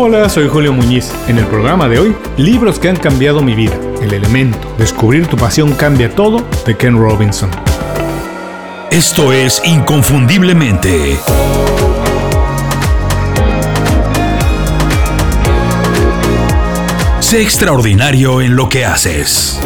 Hola, soy Julio Muñiz. En el programa de hoy, libros que han cambiado mi vida. El elemento, descubrir tu pasión cambia todo, de Ken Robinson. Esto es Inconfundiblemente. Sé extraordinario en lo que haces.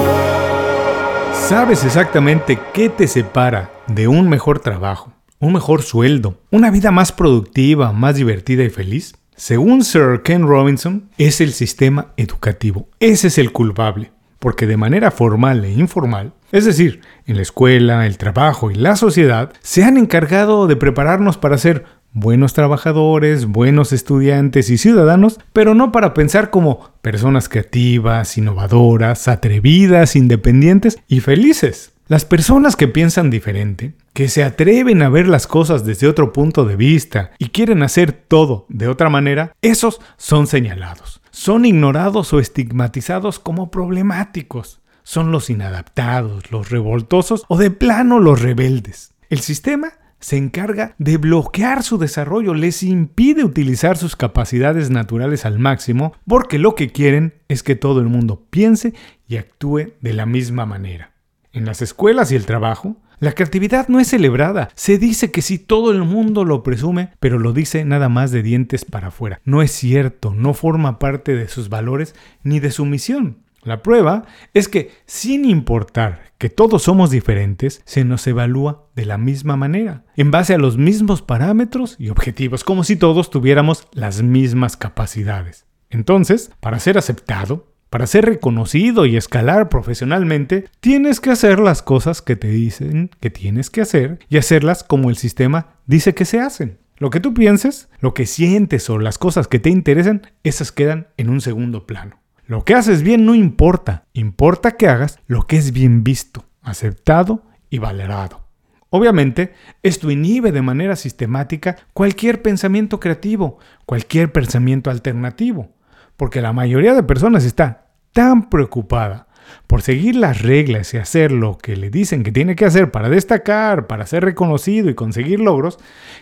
¿Sabes exactamente qué te separa de un mejor trabajo, un mejor sueldo, una vida más productiva, más divertida y feliz? Según Sir Ken Robinson, es el sistema educativo. Ese es el culpable, porque de manera formal e informal, es decir, en la escuela, el trabajo y la sociedad, se han encargado de prepararnos para ser buenos trabajadores, buenos estudiantes y ciudadanos, pero no para pensar como personas creativas, innovadoras, atrevidas, independientes y felices. Las personas que piensan diferente, que se atreven a ver las cosas desde otro punto de vista y quieren hacer todo de otra manera, esos son señalados. Son ignorados o estigmatizados como problemáticos. Son los inadaptados, los revoltosos o de plano los rebeldes. El sistema se encarga de bloquear su desarrollo, les impide utilizar sus capacidades naturales al máximo, porque lo que quieren es que todo el mundo piense y actúe de la misma manera. En las escuelas y el trabajo, la creatividad no es celebrada. Se dice que si todo el mundo lo presume, pero lo dice nada más de dientes para afuera. No es cierto, no forma parte de sus valores ni de su misión. La prueba es que, sin importar que todos somos diferentes, se nos evalúa de la misma manera, en base a los mismos parámetros y objetivos, como si todos tuviéramos las mismas capacidades. Entonces, para ser aceptado, para ser reconocido y escalar profesionalmente, tienes que hacer las cosas que te dicen que tienes que hacer y hacerlas como el sistema dice que se hacen. Lo que tú pienses, lo que sientes o las cosas que te interesan, esas quedan en un segundo plano. Lo que haces bien no importa, importa que hagas lo que es bien visto, aceptado y valorado. Obviamente, esto inhibe de manera sistemática cualquier pensamiento creativo, cualquier pensamiento alternativo, porque la mayoría de personas está tan preocupada por seguir las reglas y hacer lo que le dicen que tiene que hacer para destacar, para ser reconocido y conseguir logros,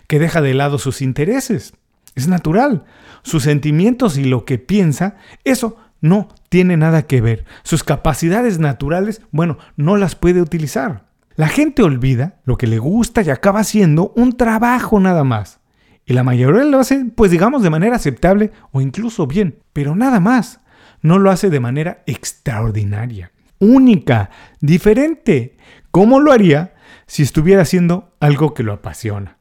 que deja de lado sus intereses. Es natural. Sus sentimientos y lo que piensa, eso no tiene nada que ver. Sus capacidades naturales, bueno, no las puede utilizar. La gente olvida lo que le gusta y acaba siendo un trabajo nada más. Y la mayoría lo hace, pues digamos, de manera aceptable o incluso bien, pero nada más no lo hace de manera extraordinaria, única, diferente. ¿Cómo lo haría si estuviera haciendo algo que lo apasiona?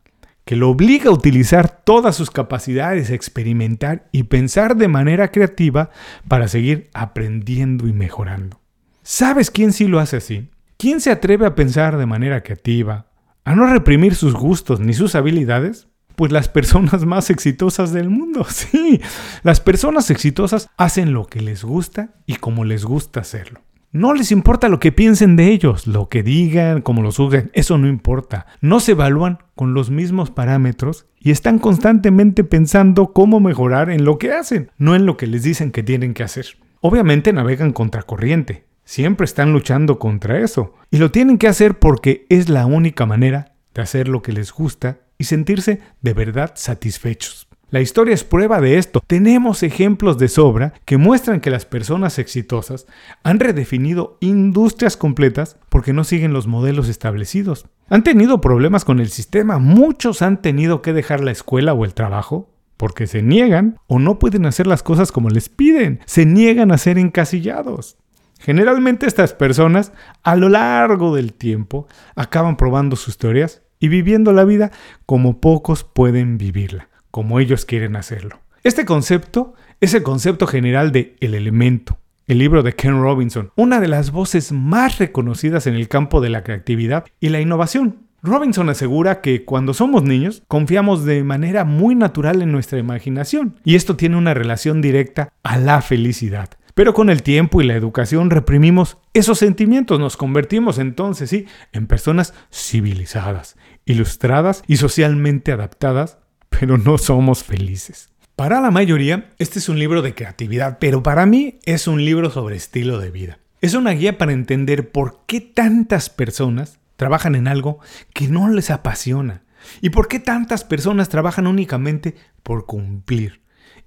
que lo obliga a utilizar todas sus capacidades, experimentar y pensar de manera creativa para seguir aprendiendo y mejorando. ¿Sabes quién sí lo hace así? ¿Quién se atreve a pensar de manera creativa, a no reprimir sus gustos ni sus habilidades? Pues las personas más exitosas del mundo. Sí, las personas exitosas hacen lo que les gusta y como les gusta hacerlo. No les importa lo que piensen de ellos, lo que digan, cómo los usen, eso no importa. No se evalúan con los mismos parámetros y están constantemente pensando cómo mejorar en lo que hacen, no en lo que les dicen que tienen que hacer. Obviamente navegan contracorriente, siempre están luchando contra eso y lo tienen que hacer porque es la única manera de hacer lo que les gusta y sentirse de verdad satisfechos. La historia es prueba de esto. Tenemos ejemplos de sobra que muestran que las personas exitosas han redefinido industrias completas porque no siguen los modelos establecidos. Han tenido problemas con el sistema, muchos han tenido que dejar la escuela o el trabajo porque se niegan o no pueden hacer las cosas como les piden, se niegan a ser encasillados. Generalmente estas personas a lo largo del tiempo acaban probando sus teorías y viviendo la vida como pocos pueden vivirla, como ellos quieren hacerlo. Este concepto es el concepto general de El elemento, el libro de Ken Robinson, una de las voces más reconocidas en el campo de la creatividad y la innovación. Robinson asegura que cuando somos niños confiamos de manera muy natural en nuestra imaginación y esto tiene una relación directa a la felicidad. Pero con el tiempo y la educación reprimimos esos sentimientos, nos convertimos entonces, sí, en personas civilizadas, ilustradas y socialmente adaptadas, pero no somos felices. Para la mayoría, este es un libro de creatividad, pero para mí es un libro sobre estilo de vida. Es una guía para entender por qué tantas personas trabajan en algo que no les apasiona y por qué tantas personas trabajan únicamente por cumplir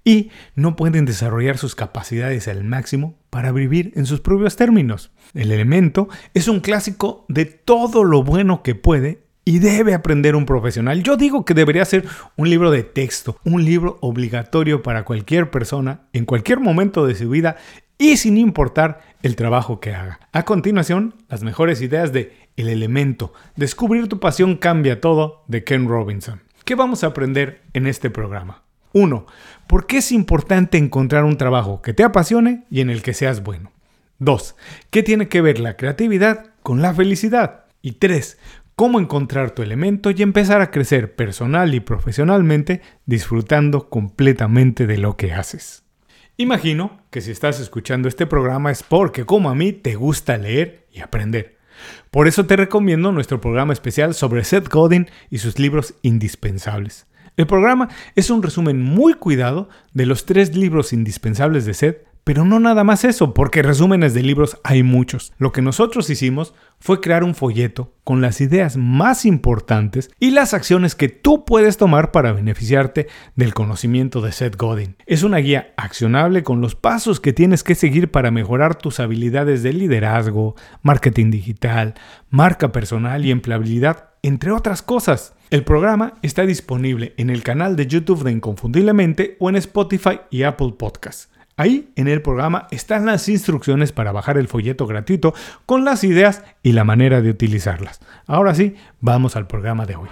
y no pueden desarrollar sus capacidades al máximo para vivir en sus propios términos. El elemento es un clásico de todo lo bueno que puede y debe aprender un profesional. Yo digo que debería ser un libro de texto, un libro obligatorio para cualquier persona en cualquier momento de su vida y sin importar el trabajo que haga. A continuación, las mejores ideas de El elemento, descubrir tu pasión cambia todo de Ken Robinson. ¿Qué vamos a aprender en este programa? 1. ¿Por qué es importante encontrar un trabajo que te apasione y en el que seas bueno? 2. ¿Qué tiene que ver la creatividad con la felicidad? Y 3 cómo encontrar tu elemento y empezar a crecer personal y profesionalmente disfrutando completamente de lo que haces. Imagino que si estás escuchando este programa es porque como a mí te gusta leer y aprender. Por eso te recomiendo nuestro programa especial sobre Seth Godin y sus libros indispensables. El programa es un resumen muy cuidado de los tres libros indispensables de Seth pero no nada más eso, porque resúmenes de libros hay muchos. Lo que nosotros hicimos fue crear un folleto con las ideas más importantes y las acciones que tú puedes tomar para beneficiarte del conocimiento de Seth Godin. Es una guía accionable con los pasos que tienes que seguir para mejorar tus habilidades de liderazgo, marketing digital, marca personal y empleabilidad, entre otras cosas. El programa está disponible en el canal de YouTube de Inconfundiblemente o en Spotify y Apple Podcasts. Ahí en el programa están las instrucciones para bajar el folleto gratuito con las ideas y la manera de utilizarlas. Ahora sí, vamos al programa de hoy.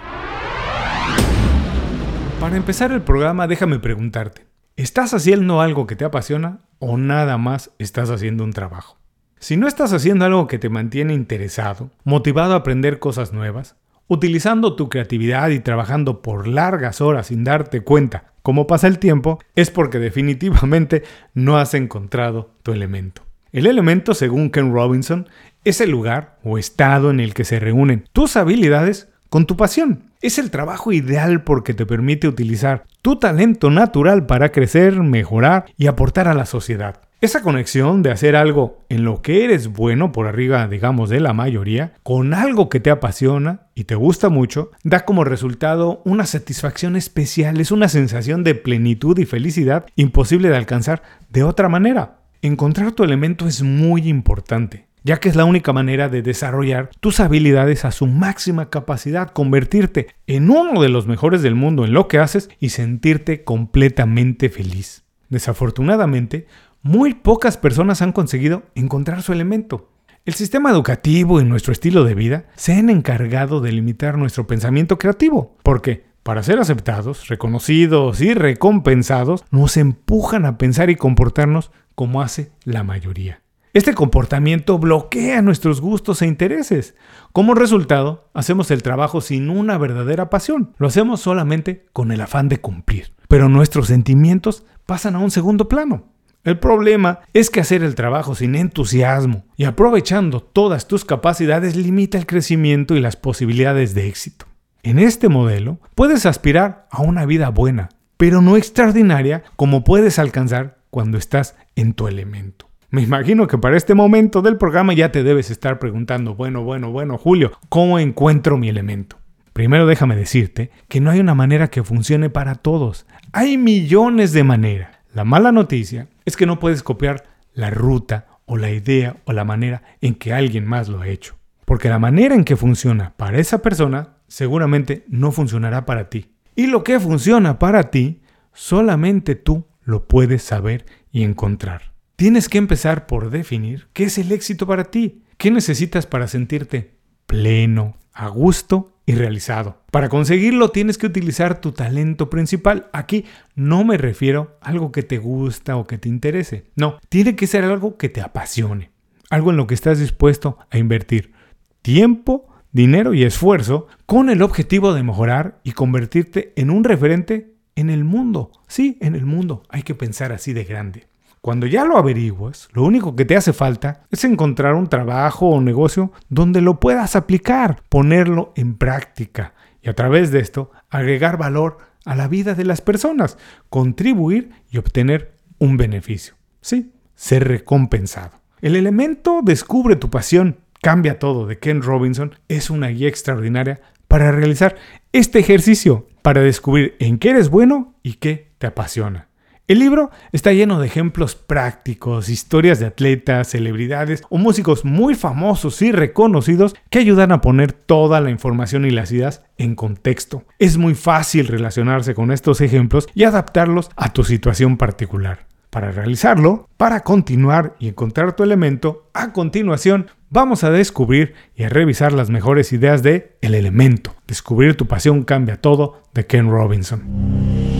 Para empezar el programa, déjame preguntarte, ¿estás haciendo algo que te apasiona o nada más estás haciendo un trabajo? Si no estás haciendo algo que te mantiene interesado, motivado a aprender cosas nuevas, utilizando tu creatividad y trabajando por largas horas sin darte cuenta como pasa el tiempo, es porque definitivamente no has encontrado tu elemento. El elemento, según Ken Robinson, es el lugar o estado en el que se reúnen tus habilidades con tu pasión. Es el trabajo ideal porque te permite utilizar tu talento natural para crecer, mejorar y aportar a la sociedad. Esa conexión de hacer algo en lo que eres bueno por arriba, digamos, de la mayoría, con algo que te apasiona y te gusta mucho, da como resultado una satisfacción especial, es una sensación de plenitud y felicidad imposible de alcanzar de otra manera. Encontrar tu elemento es muy importante ya que es la única manera de desarrollar tus habilidades a su máxima capacidad, convertirte en uno de los mejores del mundo en lo que haces y sentirte completamente feliz. Desafortunadamente, muy pocas personas han conseguido encontrar su elemento. El sistema educativo y nuestro estilo de vida se han encargado de limitar nuestro pensamiento creativo, porque para ser aceptados, reconocidos y recompensados, nos empujan a pensar y comportarnos como hace la mayoría. Este comportamiento bloquea nuestros gustos e intereses. Como resultado, hacemos el trabajo sin una verdadera pasión. Lo hacemos solamente con el afán de cumplir. Pero nuestros sentimientos pasan a un segundo plano. El problema es que hacer el trabajo sin entusiasmo y aprovechando todas tus capacidades limita el crecimiento y las posibilidades de éxito. En este modelo puedes aspirar a una vida buena, pero no extraordinaria como puedes alcanzar cuando estás en tu elemento. Me imagino que para este momento del programa ya te debes estar preguntando, bueno, bueno, bueno, Julio, ¿cómo encuentro mi elemento? Primero déjame decirte que no hay una manera que funcione para todos. Hay millones de maneras. La mala noticia es que no puedes copiar la ruta o la idea o la manera en que alguien más lo ha hecho. Porque la manera en que funciona para esa persona seguramente no funcionará para ti. Y lo que funciona para ti, solamente tú lo puedes saber y encontrar. Tienes que empezar por definir qué es el éxito para ti, qué necesitas para sentirte pleno, a gusto y realizado. Para conseguirlo tienes que utilizar tu talento principal. Aquí no me refiero a algo que te gusta o que te interese. No, tiene que ser algo que te apasione. Algo en lo que estás dispuesto a invertir tiempo, dinero y esfuerzo con el objetivo de mejorar y convertirte en un referente en el mundo. Sí, en el mundo. Hay que pensar así de grande. Cuando ya lo averiguas, lo único que te hace falta es encontrar un trabajo o negocio donde lo puedas aplicar, ponerlo en práctica y a través de esto agregar valor a la vida de las personas, contribuir y obtener un beneficio. Sí, ser recompensado. El elemento Descubre tu pasión, cambia todo de Ken Robinson es una guía extraordinaria para realizar este ejercicio, para descubrir en qué eres bueno y qué te apasiona. El libro está lleno de ejemplos prácticos, historias de atletas, celebridades o músicos muy famosos y reconocidos que ayudan a poner toda la información y las ideas en contexto. Es muy fácil relacionarse con estos ejemplos y adaptarlos a tu situación particular. Para realizarlo, para continuar y encontrar tu elemento, a continuación vamos a descubrir y a revisar las mejores ideas de El elemento. Descubrir tu pasión cambia todo de Ken Robinson.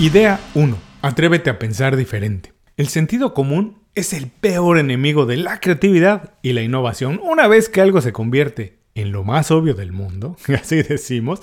Idea 1. Atrévete a pensar diferente. El sentido común es el peor enemigo de la creatividad y la innovación. Una vez que algo se convierte en lo más obvio del mundo, así decimos,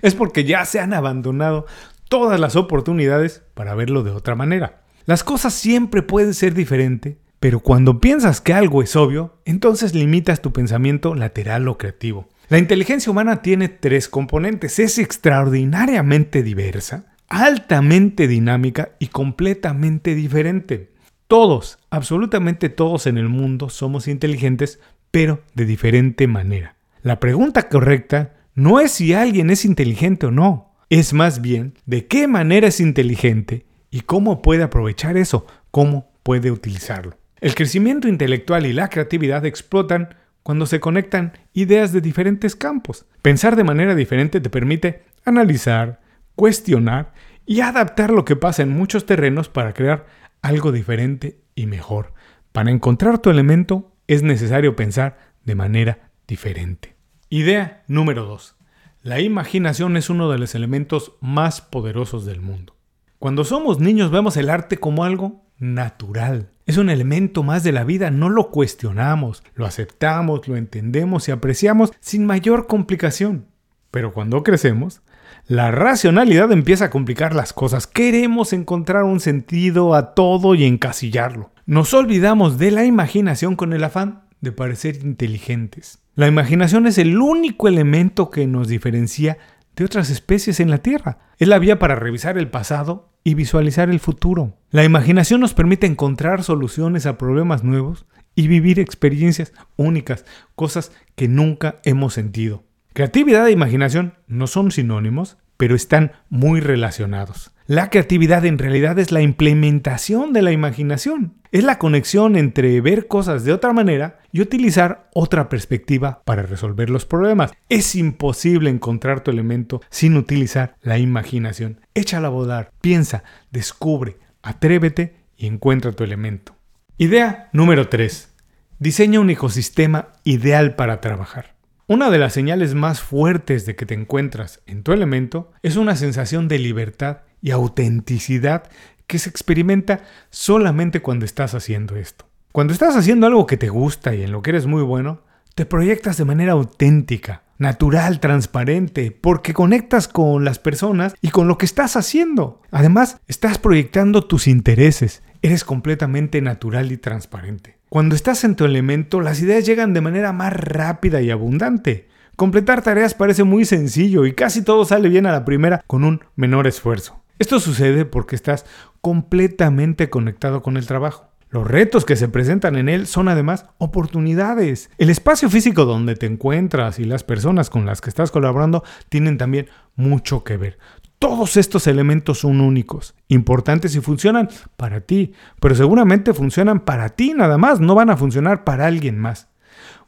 es porque ya se han abandonado todas las oportunidades para verlo de otra manera. Las cosas siempre pueden ser diferentes, pero cuando piensas que algo es obvio, entonces limitas tu pensamiento lateral o creativo. La inteligencia humana tiene tres componentes, es extraordinariamente diversa, altamente dinámica y completamente diferente. Todos, absolutamente todos en el mundo somos inteligentes, pero de diferente manera. La pregunta correcta no es si alguien es inteligente o no, es más bien de qué manera es inteligente y cómo puede aprovechar eso, cómo puede utilizarlo. El crecimiento intelectual y la creatividad explotan cuando se conectan ideas de diferentes campos. Pensar de manera diferente te permite analizar, cuestionar y adaptar lo que pasa en muchos terrenos para crear algo diferente y mejor. Para encontrar tu elemento es necesario pensar de manera diferente. Idea número 2. La imaginación es uno de los elementos más poderosos del mundo. Cuando somos niños vemos el arte como algo natural. Es un elemento más de la vida, no lo cuestionamos, lo aceptamos, lo entendemos y apreciamos sin mayor complicación. Pero cuando crecemos, la racionalidad empieza a complicar las cosas. Queremos encontrar un sentido a todo y encasillarlo. Nos olvidamos de la imaginación con el afán de parecer inteligentes. La imaginación es el único elemento que nos diferencia de otras especies en la Tierra. Es la vía para revisar el pasado y visualizar el futuro. La imaginación nos permite encontrar soluciones a problemas nuevos y vivir experiencias únicas, cosas que nunca hemos sentido. Creatividad e imaginación no son sinónimos, pero están muy relacionados. La creatividad en realidad es la implementación de la imaginación. Es la conexión entre ver cosas de otra manera y utilizar otra perspectiva para resolver los problemas. Es imposible encontrar tu elemento sin utilizar la imaginación. Échala a volar, piensa, descubre, atrévete y encuentra tu elemento. Idea número 3. Diseña un ecosistema ideal para trabajar. Una de las señales más fuertes de que te encuentras en tu elemento es una sensación de libertad y autenticidad que se experimenta solamente cuando estás haciendo esto. Cuando estás haciendo algo que te gusta y en lo que eres muy bueno, te proyectas de manera auténtica, natural, transparente, porque conectas con las personas y con lo que estás haciendo. Además, estás proyectando tus intereses, eres completamente natural y transparente. Cuando estás en tu elemento, las ideas llegan de manera más rápida y abundante. Completar tareas parece muy sencillo y casi todo sale bien a la primera con un menor esfuerzo. Esto sucede porque estás completamente conectado con el trabajo. Los retos que se presentan en él son además oportunidades. El espacio físico donde te encuentras y las personas con las que estás colaborando tienen también mucho que ver. Todos estos elementos son únicos, importantes y funcionan para ti, pero seguramente funcionan para ti nada más, no van a funcionar para alguien más.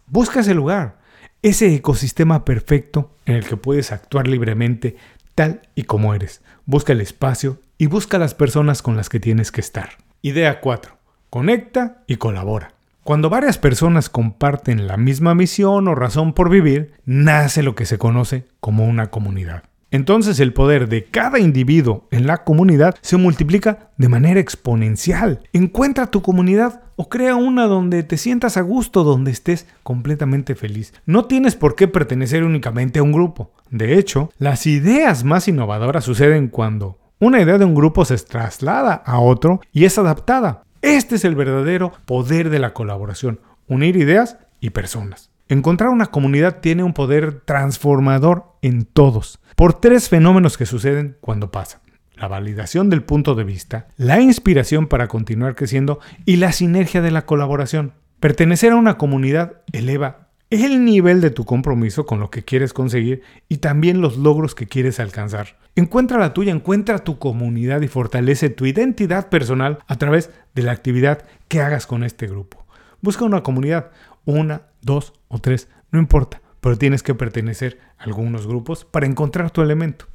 Busca ese lugar, ese ecosistema perfecto en el que puedes actuar libremente tal y como eres. Busca el espacio y busca las personas con las que tienes que estar. Idea 4. Conecta y colabora. Cuando varias personas comparten la misma misión o razón por vivir, nace lo que se conoce como una comunidad. Entonces el poder de cada individuo en la comunidad se multiplica de manera exponencial. Encuentra tu comunidad o crea una donde te sientas a gusto, donde estés completamente feliz. No tienes por qué pertenecer únicamente a un grupo. De hecho, las ideas más innovadoras suceden cuando una idea de un grupo se traslada a otro y es adaptada. Este es el verdadero poder de la colaboración, unir ideas y personas. Encontrar una comunidad tiene un poder transformador en todos por tres fenómenos que suceden cuando pasa. La validación del punto de vista, la inspiración para continuar creciendo y la sinergia de la colaboración. Pertenecer a una comunidad eleva el nivel de tu compromiso con lo que quieres conseguir y también los logros que quieres alcanzar. Encuentra la tuya, encuentra tu comunidad y fortalece tu identidad personal a través de la actividad que hagas con este grupo. Busca una comunidad, una, dos o tres, no importa, pero tienes que pertenecer a algunos grupos para encontrar tu elemento.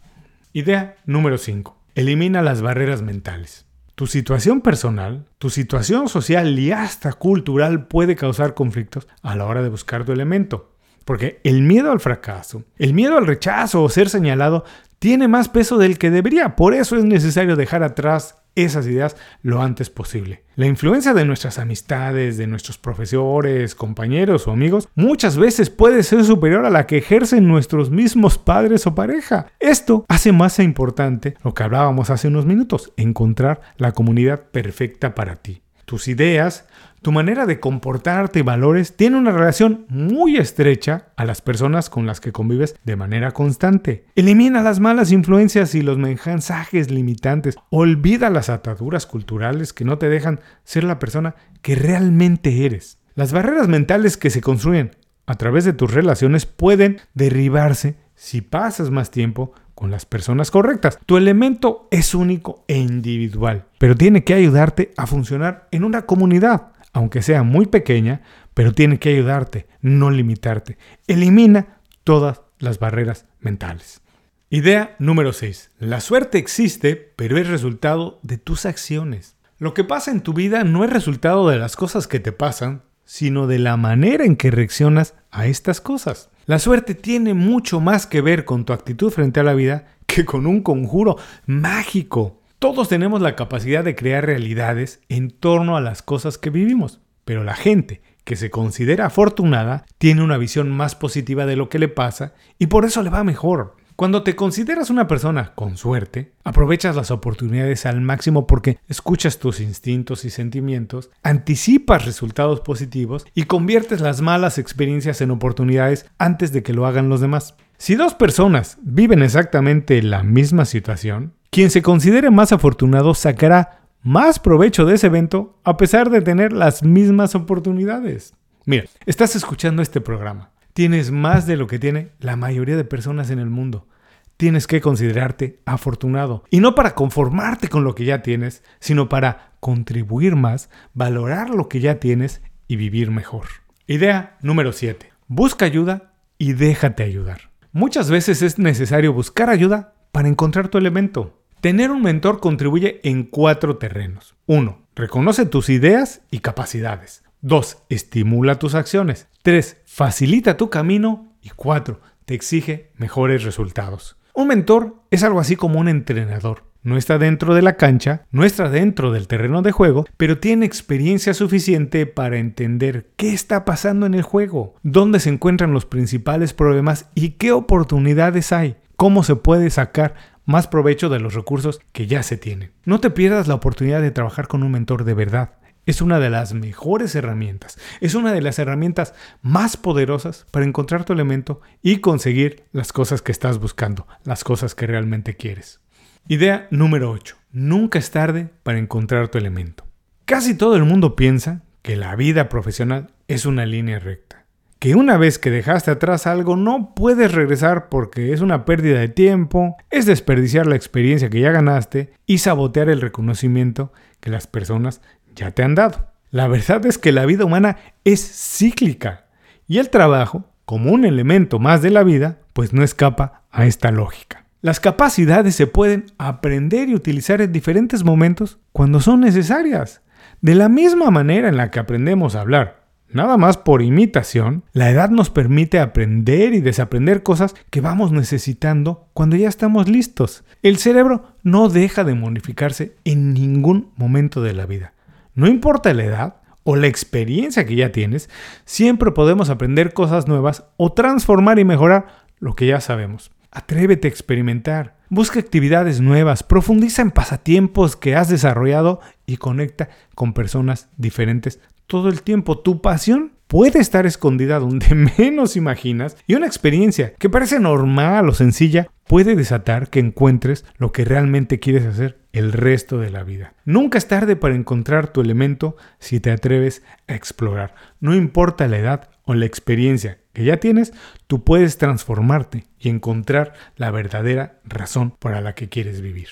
Idea número 5. Elimina las barreras mentales. Tu situación personal, tu situación social y hasta cultural puede causar conflictos a la hora de buscar tu elemento. Porque el miedo al fracaso, el miedo al rechazo o ser señalado tiene más peso del que debería. Por eso es necesario dejar atrás esas ideas lo antes posible. La influencia de nuestras amistades, de nuestros profesores, compañeros o amigos, muchas veces puede ser superior a la que ejercen nuestros mismos padres o pareja. Esto hace más importante lo que hablábamos hace unos minutos, encontrar la comunidad perfecta para ti. Tus ideas, tu manera de comportarte y valores tiene una relación muy estrecha a las personas con las que convives de manera constante. Elimina las malas influencias y los mensajes limitantes. Olvida las ataduras culturales que no te dejan ser la persona que realmente eres. Las barreras mentales que se construyen a través de tus relaciones pueden derribarse si pasas más tiempo con las personas correctas. Tu elemento es único e individual, pero tiene que ayudarte a funcionar en una comunidad aunque sea muy pequeña, pero tiene que ayudarte, no limitarte. Elimina todas las barreras mentales. Idea número 6. La suerte existe, pero es resultado de tus acciones. Lo que pasa en tu vida no es resultado de las cosas que te pasan, sino de la manera en que reaccionas a estas cosas. La suerte tiene mucho más que ver con tu actitud frente a la vida que con un conjuro mágico. Todos tenemos la capacidad de crear realidades en torno a las cosas que vivimos, pero la gente que se considera afortunada tiene una visión más positiva de lo que le pasa y por eso le va mejor. Cuando te consideras una persona con suerte, aprovechas las oportunidades al máximo porque escuchas tus instintos y sentimientos, anticipas resultados positivos y conviertes las malas experiencias en oportunidades antes de que lo hagan los demás. Si dos personas viven exactamente la misma situación, quien se considere más afortunado sacará más provecho de ese evento a pesar de tener las mismas oportunidades. Mira, estás escuchando este programa. Tienes más de lo que tiene la mayoría de personas en el mundo. Tienes que considerarte afortunado. Y no para conformarte con lo que ya tienes, sino para contribuir más, valorar lo que ya tienes y vivir mejor. Idea número 7. Busca ayuda y déjate ayudar. Muchas veces es necesario buscar ayuda para encontrar tu elemento. Tener un mentor contribuye en cuatro terrenos. 1. Reconoce tus ideas y capacidades. 2. Estimula tus acciones. 3. Facilita tu camino. Y 4. Te exige mejores resultados. Un mentor es algo así como un entrenador. No está dentro de la cancha, no está dentro del terreno de juego, pero tiene experiencia suficiente para entender qué está pasando en el juego, dónde se encuentran los principales problemas y qué oportunidades hay, cómo se puede sacar más provecho de los recursos que ya se tienen. No te pierdas la oportunidad de trabajar con un mentor de verdad. Es una de las mejores herramientas, es una de las herramientas más poderosas para encontrar tu elemento y conseguir las cosas que estás buscando, las cosas que realmente quieres. Idea número 8. Nunca es tarde para encontrar tu elemento. Casi todo el mundo piensa que la vida profesional es una línea recta que una vez que dejaste atrás algo no puedes regresar porque es una pérdida de tiempo, es desperdiciar la experiencia que ya ganaste y sabotear el reconocimiento que las personas ya te han dado. La verdad es que la vida humana es cíclica y el trabajo, como un elemento más de la vida, pues no escapa a esta lógica. Las capacidades se pueden aprender y utilizar en diferentes momentos cuando son necesarias. De la misma manera en la que aprendemos a hablar Nada más por imitación, la edad nos permite aprender y desaprender cosas que vamos necesitando cuando ya estamos listos. El cerebro no deja de modificarse en ningún momento de la vida. No importa la edad o la experiencia que ya tienes, siempre podemos aprender cosas nuevas o transformar y mejorar lo que ya sabemos. Atrévete a experimentar, busca actividades nuevas, profundiza en pasatiempos que has desarrollado y conecta con personas diferentes todo el tiempo. Tu pasión puede estar escondida donde menos imaginas y una experiencia que parece normal o sencilla puede desatar que encuentres lo que realmente quieres hacer el resto de la vida. Nunca es tarde para encontrar tu elemento si te atreves a explorar. No importa la edad o la experiencia que ya tienes, tú puedes transformarte y encontrar la verdadera razón para la que quieres vivir.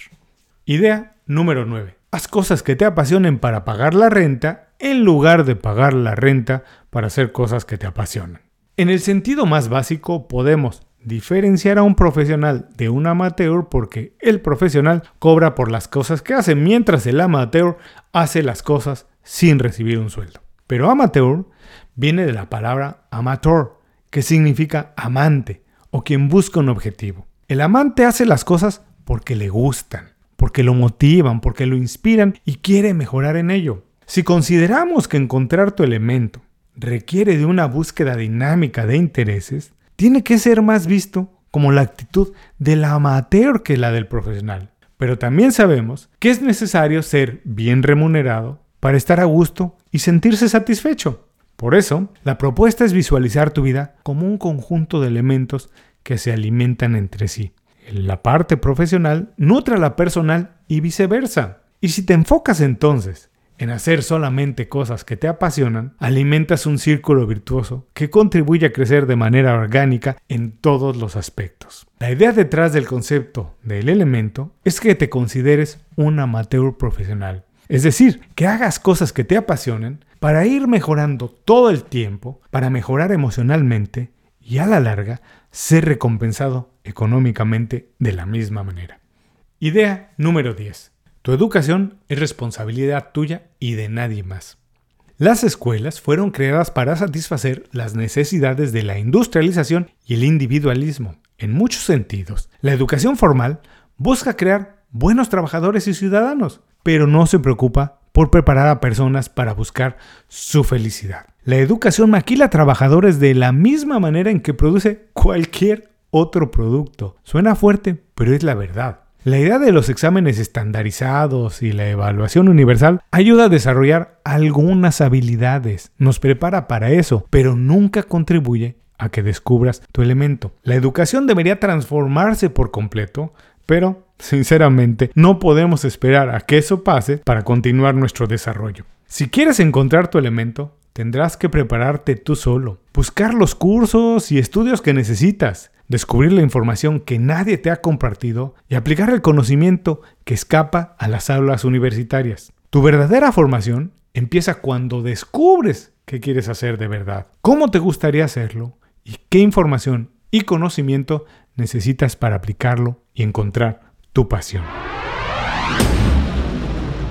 Idea número 9. Haz cosas que te apasionen para pagar la renta en lugar de pagar la renta para hacer cosas que te apasionan. En el sentido más básico podemos diferenciar a un profesional de un amateur porque el profesional cobra por las cosas que hace mientras el amateur hace las cosas sin recibir un sueldo. Pero amateur viene de la palabra amateur, que significa amante o quien busca un objetivo. El amante hace las cosas porque le gustan, porque lo motivan, porque lo inspiran y quiere mejorar en ello. Si consideramos que encontrar tu elemento requiere de una búsqueda dinámica de intereses, tiene que ser más visto como la actitud del amateur que la del profesional. Pero también sabemos que es necesario ser bien remunerado para estar a gusto y sentirse satisfecho. Por eso, la propuesta es visualizar tu vida como un conjunto de elementos que se alimentan entre sí. La parte profesional nutre a la personal y viceversa. Y si te enfocas entonces en hacer solamente cosas que te apasionan, alimentas un círculo virtuoso que contribuye a crecer de manera orgánica en todos los aspectos. La idea detrás del concepto del elemento es que te consideres un amateur profesional. Es decir, que hagas cosas que te apasionen para ir mejorando todo el tiempo, para mejorar emocionalmente y a la larga ser recompensado económicamente de la misma manera. Idea número 10. Tu educación es responsabilidad tuya y de nadie más. Las escuelas fueron creadas para satisfacer las necesidades de la industrialización y el individualismo. En muchos sentidos, la educación formal busca crear buenos trabajadores y ciudadanos, pero no se preocupa por preparar a personas para buscar su felicidad. La educación maquila trabajadores de la misma manera en que produce cualquier otro producto. Suena fuerte, pero es la verdad. La idea de los exámenes estandarizados y la evaluación universal ayuda a desarrollar algunas habilidades, nos prepara para eso, pero nunca contribuye a que descubras tu elemento. La educación debería transformarse por completo, pero sinceramente no podemos esperar a que eso pase para continuar nuestro desarrollo. Si quieres encontrar tu elemento, tendrás que prepararte tú solo, buscar los cursos y estudios que necesitas, descubrir la información que nadie te ha compartido y aplicar el conocimiento que escapa a las aulas universitarias. Tu verdadera formación empieza cuando descubres qué quieres hacer de verdad, cómo te gustaría hacerlo y qué información y conocimiento necesitas para aplicarlo y encontrar tu pasión.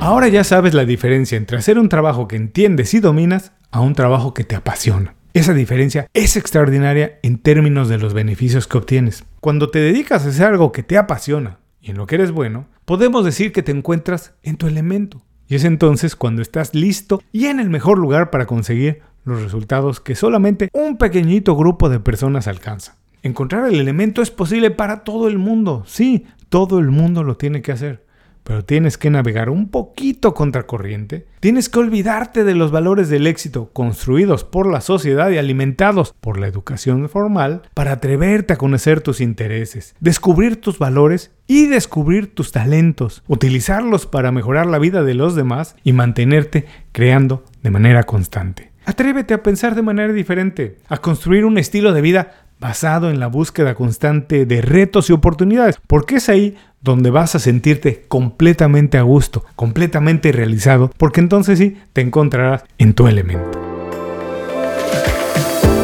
Ahora ya sabes la diferencia entre hacer un trabajo que entiendes y dominas a un trabajo que te apasiona. Esa diferencia es extraordinaria en términos de los beneficios que obtienes. Cuando te dedicas a hacer algo que te apasiona y en lo que eres bueno, podemos decir que te encuentras en tu elemento. Y es entonces cuando estás listo y en el mejor lugar para conseguir los resultados que solamente un pequeñito grupo de personas alcanza. Encontrar el elemento es posible para todo el mundo, sí, todo el mundo lo tiene que hacer pero tienes que navegar un poquito contracorriente. Tienes que olvidarte de los valores del éxito construidos por la sociedad y alimentados por la educación formal para atreverte a conocer tus intereses, descubrir tus valores y descubrir tus talentos, utilizarlos para mejorar la vida de los demás y mantenerte creando de manera constante. Atrévete a pensar de manera diferente, a construir un estilo de vida basado en la búsqueda constante de retos y oportunidades, porque es ahí donde vas a sentirte completamente a gusto, completamente realizado, porque entonces sí te encontrarás en tu elemento.